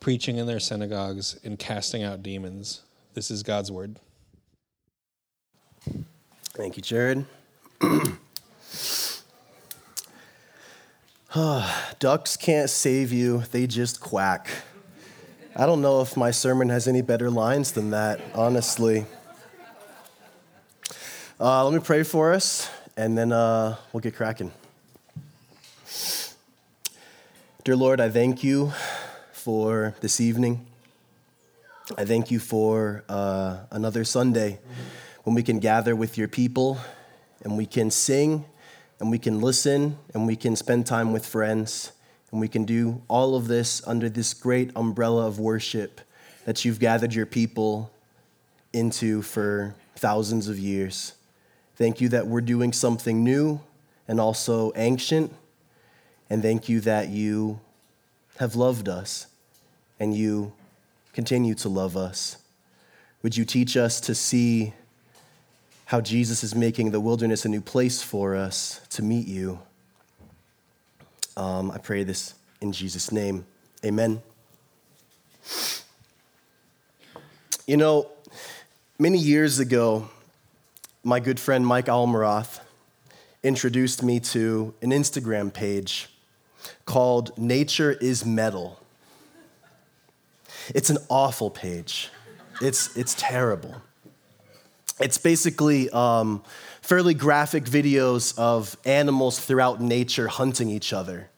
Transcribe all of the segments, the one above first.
preaching in their synagogues and casting out demons. This is God's word. Thank you, Jared. Ducks can't save you, they just quack. I don't know if my sermon has any better lines than that, honestly. Uh, let me pray for us, and then uh, we'll get cracking. Dear Lord, I thank you for this evening. I thank you for uh, another Sunday when we can gather with your people and we can sing and we can listen and we can spend time with friends and we can do all of this under this great umbrella of worship that you've gathered your people into for thousands of years. Thank you that we're doing something new and also ancient. And thank you that you have loved us and you continue to love us. Would you teach us to see how Jesus is making the wilderness a new place for us to meet you? Um, I pray this in Jesus' name. Amen. You know, many years ago, my good friend Mike Almaroth introduced me to an Instagram page called Nature is Metal. It's an awful page. It's, it's terrible. It's basically um, fairly graphic videos of animals throughout nature hunting each other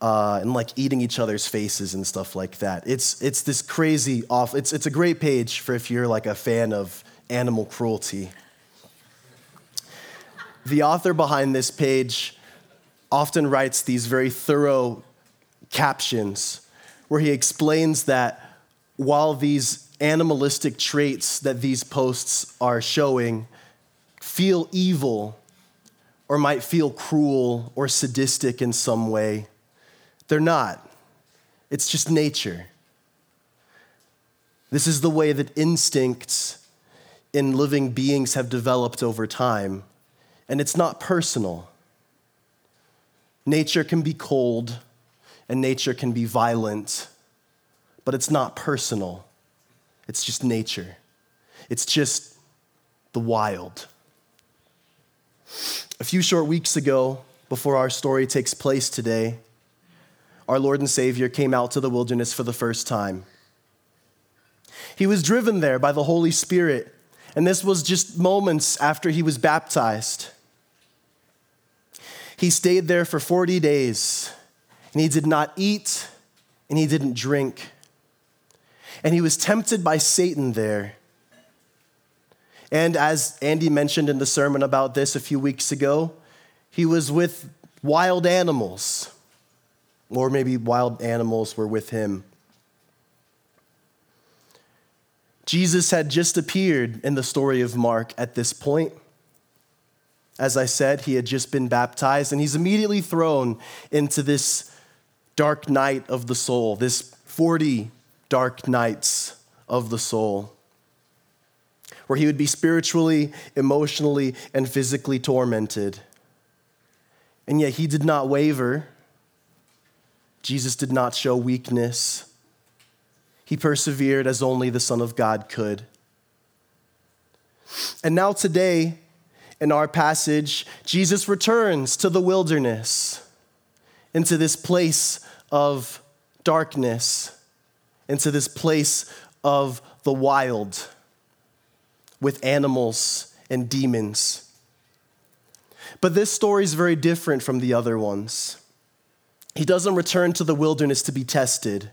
uh, and like eating each other's faces and stuff like that. It's, it's this crazy off. It's, it's a great page for if you're like a fan of animal cruelty. The author behind this page often writes these very thorough captions where he explains that while these animalistic traits that these posts are showing feel evil or might feel cruel or sadistic in some way, they're not. It's just nature. This is the way that instincts in living beings have developed over time, and it's not personal. Nature can be cold and nature can be violent, but it's not personal. It's just nature, it's just the wild. A few short weeks ago, before our story takes place today, our Lord and Savior came out to the wilderness for the first time. He was driven there by the Holy Spirit, and this was just moments after he was baptized. He stayed there for 40 days and he did not eat and he didn't drink. And he was tempted by Satan there. And as Andy mentioned in the sermon about this a few weeks ago, he was with wild animals, or maybe wild animals were with him. Jesus had just appeared in the story of Mark at this point. As I said, he had just been baptized, and he's immediately thrown into this dark night of the soul, this 40 dark nights of the soul, where he would be spiritually, emotionally, and physically tormented. And yet he did not waver. Jesus did not show weakness. He persevered as only the Son of God could. And now, today, in our passage, Jesus returns to the wilderness, into this place of darkness into this place of the wild with animals and demons. But this story is very different from the other ones. He doesn't return to the wilderness to be tested.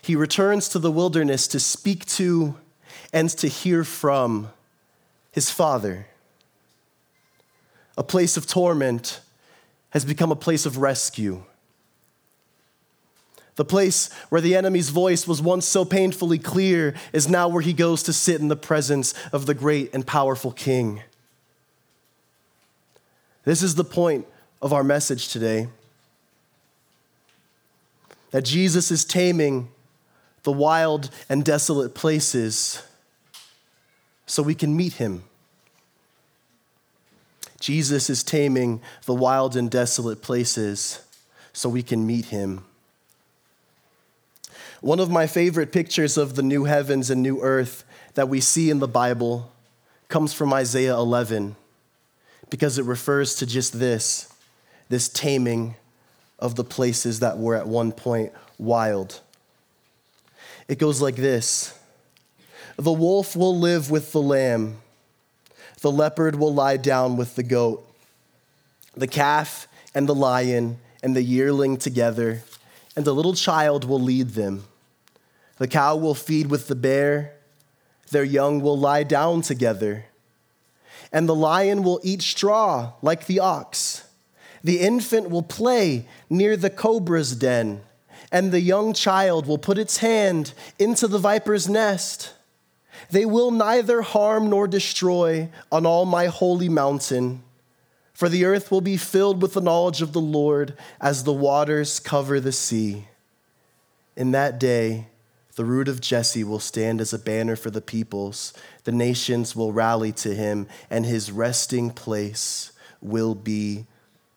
He returns to the wilderness to speak to and to hear from his Father. A place of torment has become a place of rescue. The place where the enemy's voice was once so painfully clear is now where he goes to sit in the presence of the great and powerful king. This is the point of our message today that Jesus is taming the wild and desolate places so we can meet him. Jesus is taming the wild and desolate places so we can meet him. One of my favorite pictures of the new heavens and new earth that we see in the Bible comes from Isaiah 11 because it refers to just this this taming of the places that were at one point wild. It goes like this The wolf will live with the lamb, the leopard will lie down with the goat, the calf and the lion and the yearling together, and the little child will lead them. The cow will feed with the bear, their young will lie down together. And the lion will eat straw like the ox. The infant will play near the cobra's den, and the young child will put its hand into the viper's nest. They will neither harm nor destroy on all my holy mountain, for the earth will be filled with the knowledge of the Lord as the waters cover the sea. In that day, the root of Jesse will stand as a banner for the peoples. The nations will rally to him, and his resting place will be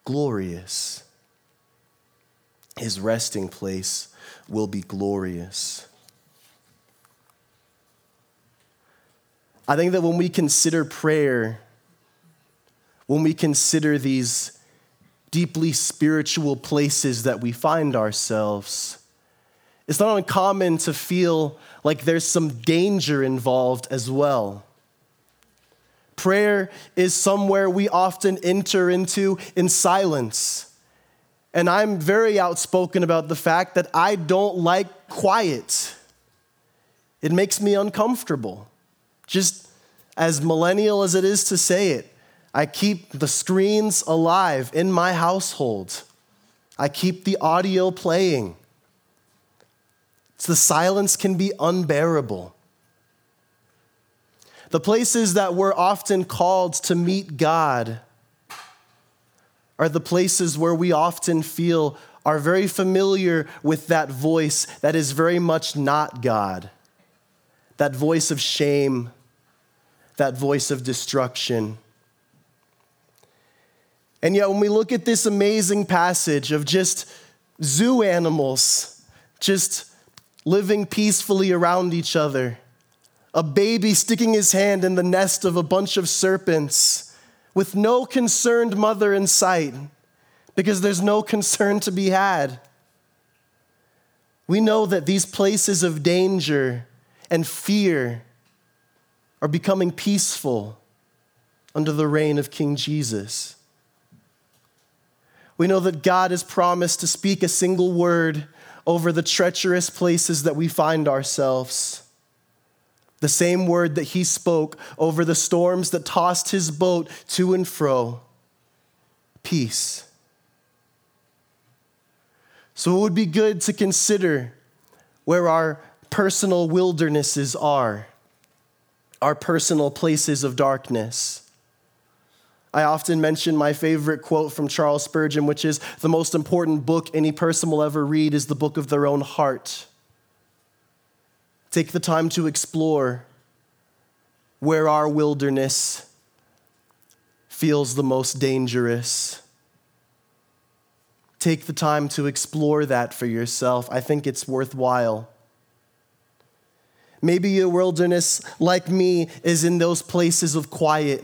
glorious. His resting place will be glorious. I think that when we consider prayer, when we consider these deeply spiritual places that we find ourselves, it's not uncommon to feel like there's some danger involved as well. Prayer is somewhere we often enter into in silence. And I'm very outspoken about the fact that I don't like quiet. It makes me uncomfortable. Just as millennial as it is to say it, I keep the screens alive in my household. I keep the audio playing. The silence can be unbearable. The places that we're often called to meet God are the places where we often feel are very familiar with that voice that is very much not God. That voice of shame, that voice of destruction. And yet, when we look at this amazing passage of just zoo animals, just living peacefully around each other. A baby sticking his hand in the nest of a bunch of serpents with no concerned mother in sight because there's no concern to be had. We know that these places of danger and fear are becoming peaceful under the reign of King Jesus. We know that God has promised to speak a single word over the treacherous places that we find ourselves. The same word that he spoke over the storms that tossed his boat to and fro peace. So it would be good to consider where our personal wildernesses are, our personal places of darkness. I often mention my favorite quote from Charles Spurgeon, which is the most important book any person will ever read is the book of their own heart. Take the time to explore where our wilderness feels the most dangerous. Take the time to explore that for yourself. I think it's worthwhile. Maybe your wilderness, like me, is in those places of quiet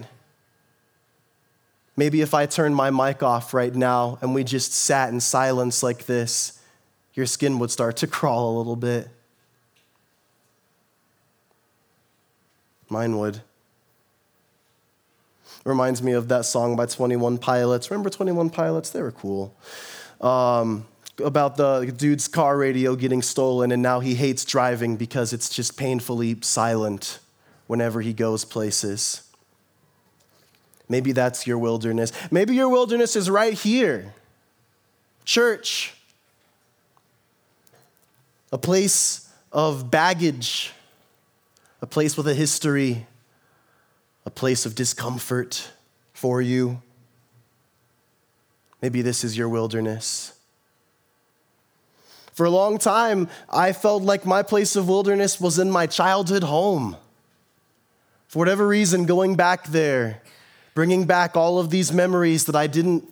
Maybe if I turned my mic off right now and we just sat in silence like this, your skin would start to crawl a little bit. Mine would. Reminds me of that song by 21 Pilots. Remember 21 Pilots? They were cool. Um, about the dude's car radio getting stolen, and now he hates driving because it's just painfully silent whenever he goes places. Maybe that's your wilderness. Maybe your wilderness is right here. Church. a place of baggage, a place with a history, a place of discomfort for you. Maybe this is your wilderness. For a long time, I felt like my place of wilderness was in my childhood home. For whatever reason, going back there, bringing back all of these memories that I didn't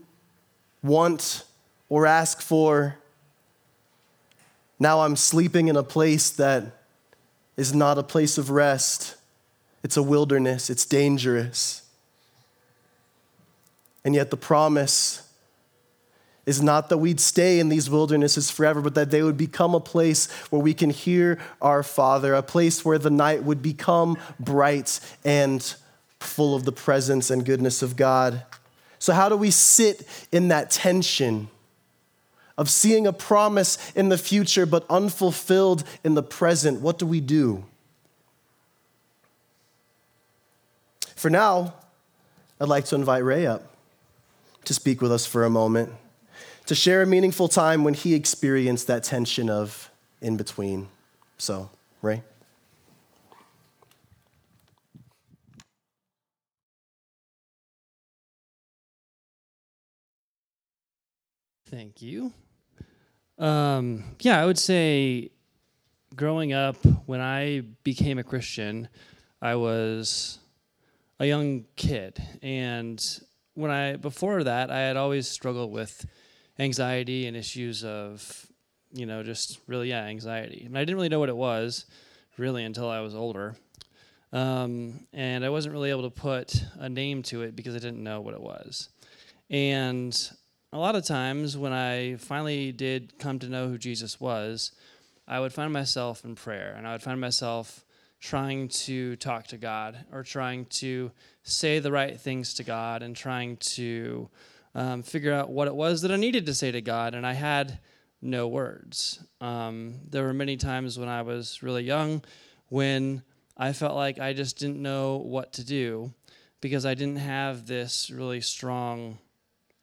want or ask for. Now I'm sleeping in a place that is not a place of rest. It's a wilderness, it's dangerous. And yet, the promise is not that we'd stay in these wildernesses forever, but that they would become a place where we can hear our Father, a place where the night would become bright and full of the presence and goodness of God. So, how do we sit in that tension of seeing a promise in the future but unfulfilled in the present? What do we do? For now, I'd like to invite Ray up to speak with us for a moment to share a meaningful time when he experienced that tension of in between. So, Ray? Thank you. Um, yeah, I would say growing up, when I became a Christian, I was a young kid. And when I, before that, I had always struggled with anxiety and issues of, you know, just really, yeah, anxiety. And I didn't really know what it was really until I was older. Um, and I wasn't really able to put a name to it because I didn't know what it was. And a lot of times when I finally did come to know who Jesus was, I would find myself in prayer and I would find myself trying to talk to God or trying to say the right things to God and trying to um, figure out what it was that I needed to say to God, and I had no words. Um, there were many times when I was really young when I felt like I just didn't know what to do because I didn't have this really strong,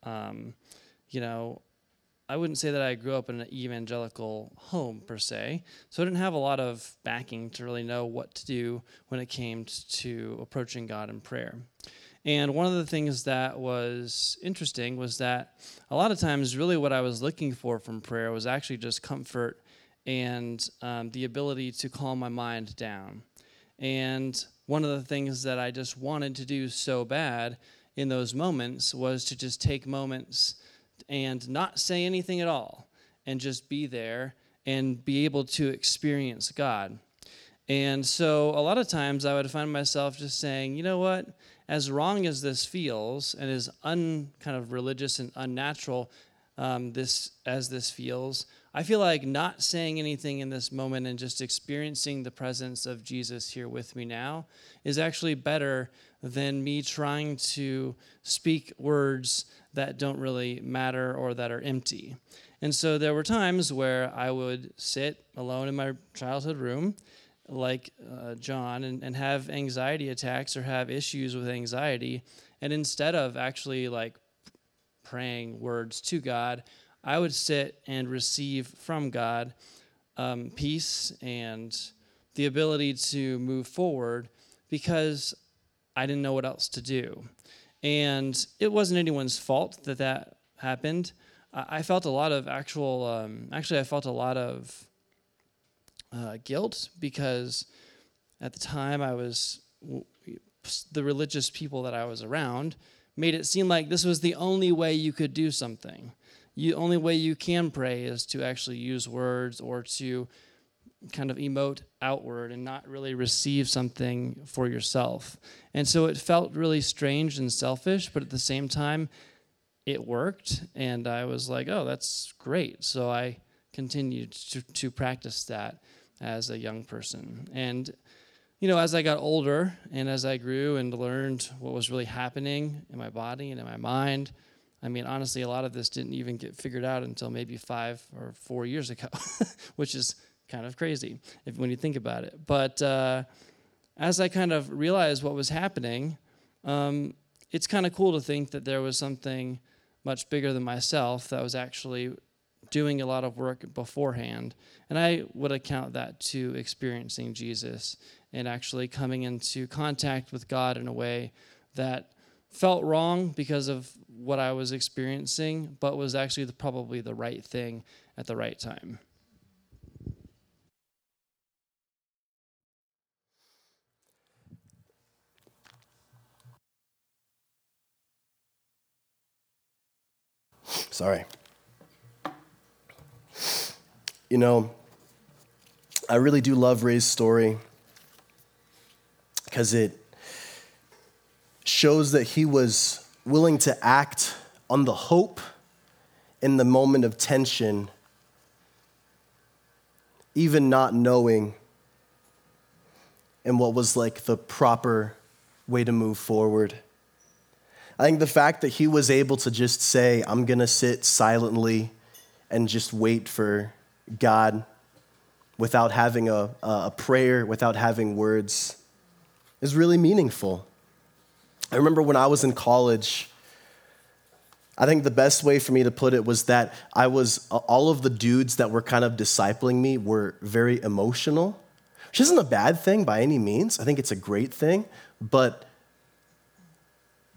um, you know, I wouldn't say that I grew up in an evangelical home per se, so I didn't have a lot of backing to really know what to do when it came to approaching God in prayer. And one of the things that was interesting was that a lot of times, really, what I was looking for from prayer was actually just comfort and um, the ability to calm my mind down. And one of the things that I just wanted to do so bad in those moments was to just take moments and not say anything at all and just be there and be able to experience God. And so a lot of times I would find myself just saying, you know what? as wrong as this feels and as un kind of religious and unnatural um, this as this feels, I feel like not saying anything in this moment and just experiencing the presence of Jesus here with me now is actually better than me trying to speak words that don't really matter or that are empty. And so there were times where I would sit alone in my childhood room like uh, John and, and have anxiety attacks or have issues with anxiety. And instead of actually like praying words to God, I would sit and receive from God um, peace and the ability to move forward because I didn't know what else to do. And it wasn't anyone's fault that that happened. I felt a lot of actual, um, actually, I felt a lot of uh, guilt because at the time I was the religious people that I was around made it seem like this was the only way you could do something. The only way you can pray is to actually use words or to kind of emote outward and not really receive something for yourself. And so it felt really strange and selfish, but at the same time, it worked. And I was like, oh, that's great. So I continued to, to practice that as a young person. And, you know, as I got older and as I grew and learned what was really happening in my body and in my mind, I mean, honestly, a lot of this didn't even get figured out until maybe five or four years ago, which is kind of crazy if, when you think about it. But uh, as I kind of realized what was happening, um, it's kind of cool to think that there was something much bigger than myself that was actually doing a lot of work beforehand. And I would account that to experiencing Jesus and actually coming into contact with God in a way that felt wrong because of what I was experiencing, but was actually the, probably the right thing at the right time. Sorry. You know, I really do love Ray's story because it shows that he was willing to act on the hope in the moment of tension, even not knowing and what was like the proper way to move forward. I think the fact that he was able to just say, I'm going to sit silently and just wait for God without having a, a prayer, without having words, is really meaningful. I remember when I was in college, I think the best way for me to put it was that I was, all of the dudes that were kind of discipling me were very emotional, which isn't a bad thing by any means. I think it's a great thing, but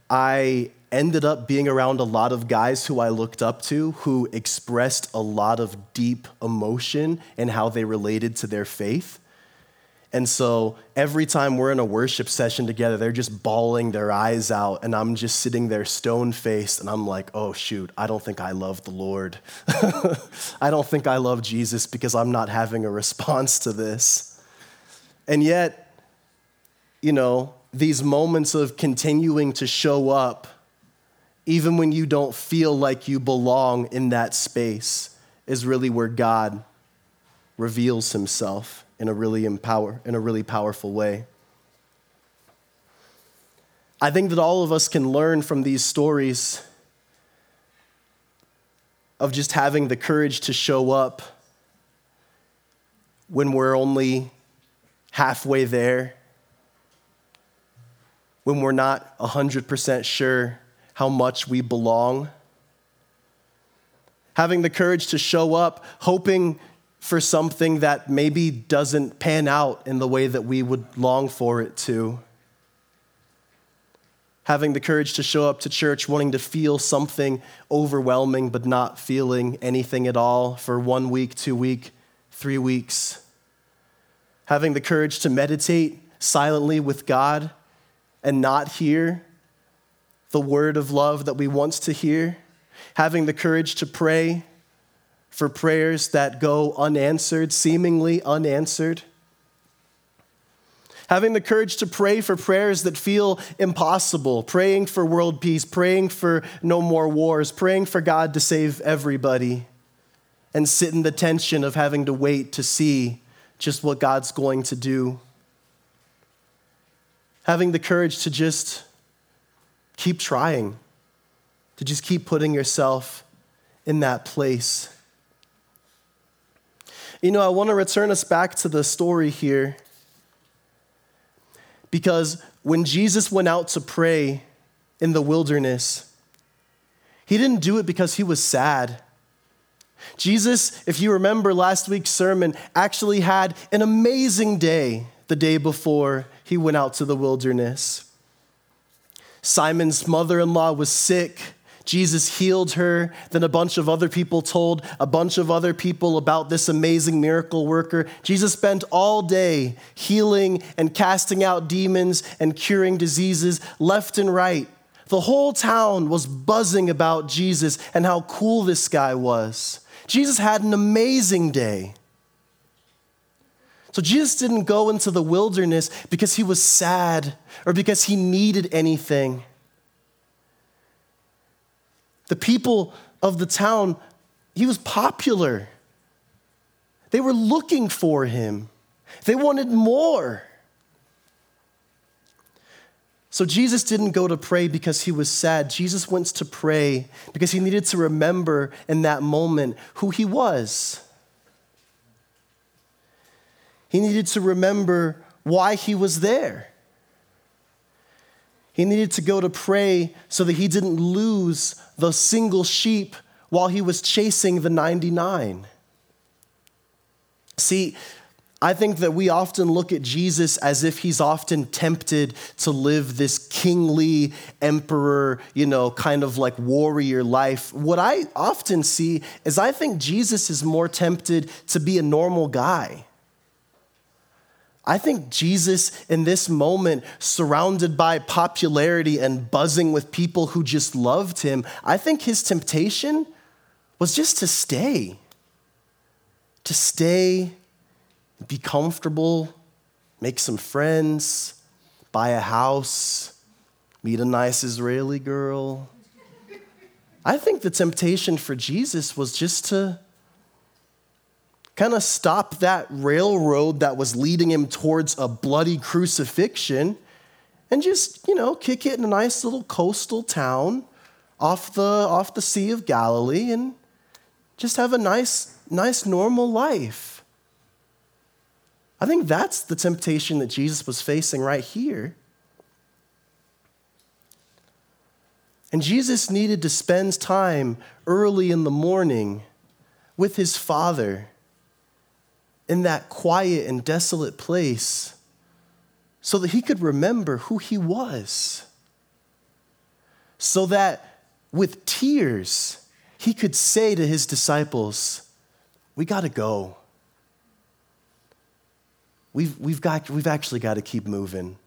I ended up being around a lot of guys who I looked up to who expressed a lot of deep emotion in how they related to their faith. And so every time we're in a worship session together, they're just bawling their eyes out, and I'm just sitting there stone faced, and I'm like, oh, shoot, I don't think I love the Lord. I don't think I love Jesus because I'm not having a response to this. And yet, you know, these moments of continuing to show up, even when you don't feel like you belong in that space, is really where God reveals himself in a really empower in a really powerful way. I think that all of us can learn from these stories of just having the courage to show up when we're only halfway there when we're not 100% sure how much we belong. Having the courage to show up, hoping for something that maybe doesn't pan out in the way that we would long for it to. Having the courage to show up to church wanting to feel something overwhelming but not feeling anything at all for one week, two week, three weeks. Having the courage to meditate silently with God and not hear the word of love that we want to hear, having the courage to pray for prayers that go unanswered, seemingly unanswered. Having the courage to pray for prayers that feel impossible, praying for world peace, praying for no more wars, praying for God to save everybody, and sit in the tension of having to wait to see just what God's going to do having the courage to just keep trying, to just keep putting yourself in that place. You know, I want to return us back to the story here because when Jesus went out to pray in the wilderness, he didn't do it because he was sad. Jesus, if you remember last week's sermon, actually had an amazing day the day before he went out to the wilderness. Simon's mother in law was sick. Jesus healed her. Then a bunch of other people told a bunch of other people about this amazing miracle worker. Jesus spent all day healing and casting out demons and curing diseases left and right. The whole town was buzzing about Jesus and how cool this guy was. Jesus had an amazing day. So Jesus didn't go into the wilderness because he was sad or because he needed anything. The people of the town, he was popular. They were looking for him, they wanted more. So Jesus didn't go to pray because he was sad. Jesus went to pray because he needed to remember in that moment who he was. He needed to remember why he was there. He needed to go to pray so that he didn't lose the single sheep while he was chasing the 99. See, I think that we often look at Jesus as if he's often tempted to live this kingly emperor, you know, kind of like warrior life. What I often see is I think Jesus is more tempted to be a normal guy. I think Jesus, in this moment, surrounded by popularity and buzzing with people who just loved him, I think his temptation was just to stay. To stay be comfortable, make some friends, buy a house, meet a nice Israeli girl. I think the temptation for Jesus was just to kind of stop that railroad that was leading him towards a bloody crucifixion and just, you know, kick it in a nice little coastal town off the, off the Sea of Galilee and just have a nice, nice normal life. I think that's the temptation that Jesus was facing right here. And Jesus needed to spend time early in the morning with his Father in that quiet and desolate place so that he could remember who he was. So that with tears, he could say to his disciples, We got to go we've, we've, got, we've actually got to keep moving.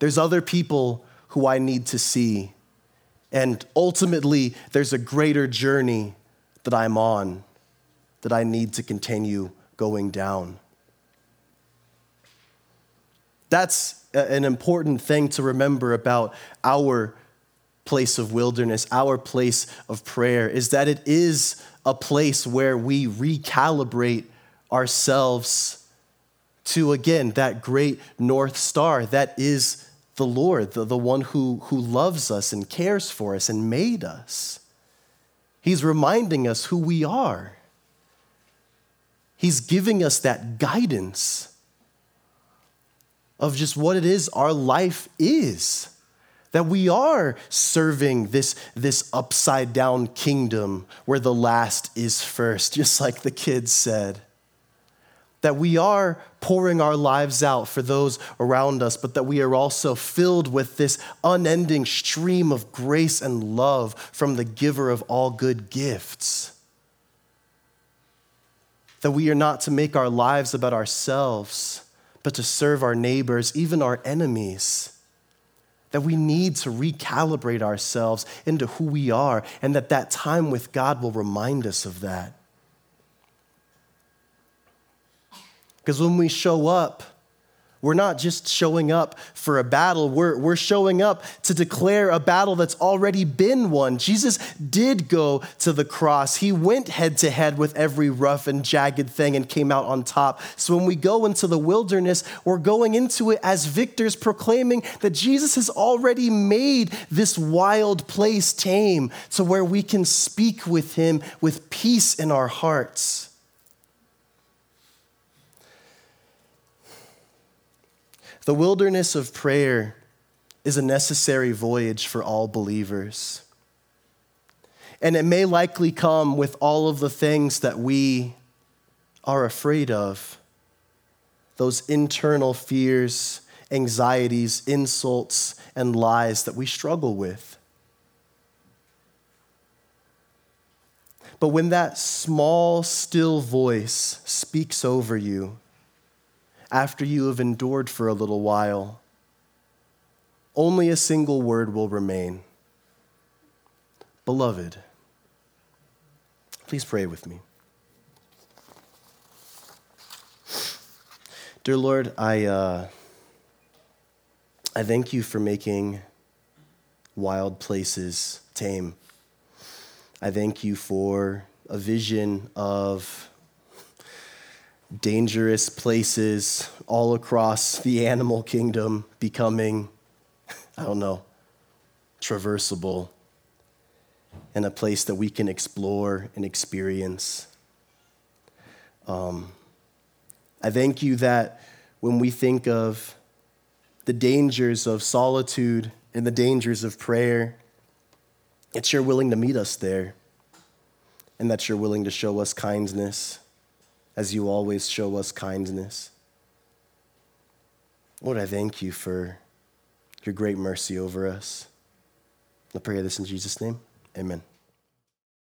There's other people who I need to see. And ultimately, there's a greater journey that I'm on that I need to continue going down. That's an important thing to remember about our place of wilderness, our place of prayer, is that it is a place where we recalibrate ourselves to, again, that great North Star that is the Lord, the, the one who, who loves us and cares for us and made us. He's reminding us who we are. He's giving us that guidance of just what it is our life is. That we are serving this, this upside down kingdom where the last is first, just like the kids said that we are pouring our lives out for those around us, but that we are also filled with this unending stream of grace and love from the giver of all good gifts. That we are not to make our lives about ourselves, but to serve our neighbors, even our enemies. That we need to recalibrate ourselves into who we are, and that that time with God will remind us of that. Because when we show up, we're not just showing up for a battle, we're, we're showing up to declare a battle that's already been won. Jesus did go to the cross, He went head to head with every rough and jagged thing and came out on top. So when we go into the wilderness, we're going into it as victors, proclaiming that Jesus has already made this wild place tame to where we can speak with Him with peace in our hearts. The wilderness of prayer is a necessary voyage for all believers. And it may likely come with all of the things that we are afraid of those internal fears, anxieties, insults, and lies that we struggle with. But when that small, still voice speaks over you, after you have endured for a little while, only a single word will remain Beloved. Please pray with me. Dear Lord, I, uh, I thank you for making wild places tame. I thank you for a vision of dangerous places all across the animal kingdom becoming, I don't know, traversable and a place that we can explore and experience. Um, I thank you that when we think of the dangers of solitude and the dangers of prayer, that you're willing to meet us there. and that you're willing to show us kindness as you always show us kindness. Lord, I thank you for your great mercy over us. I pray this in Jesus' name. Amen.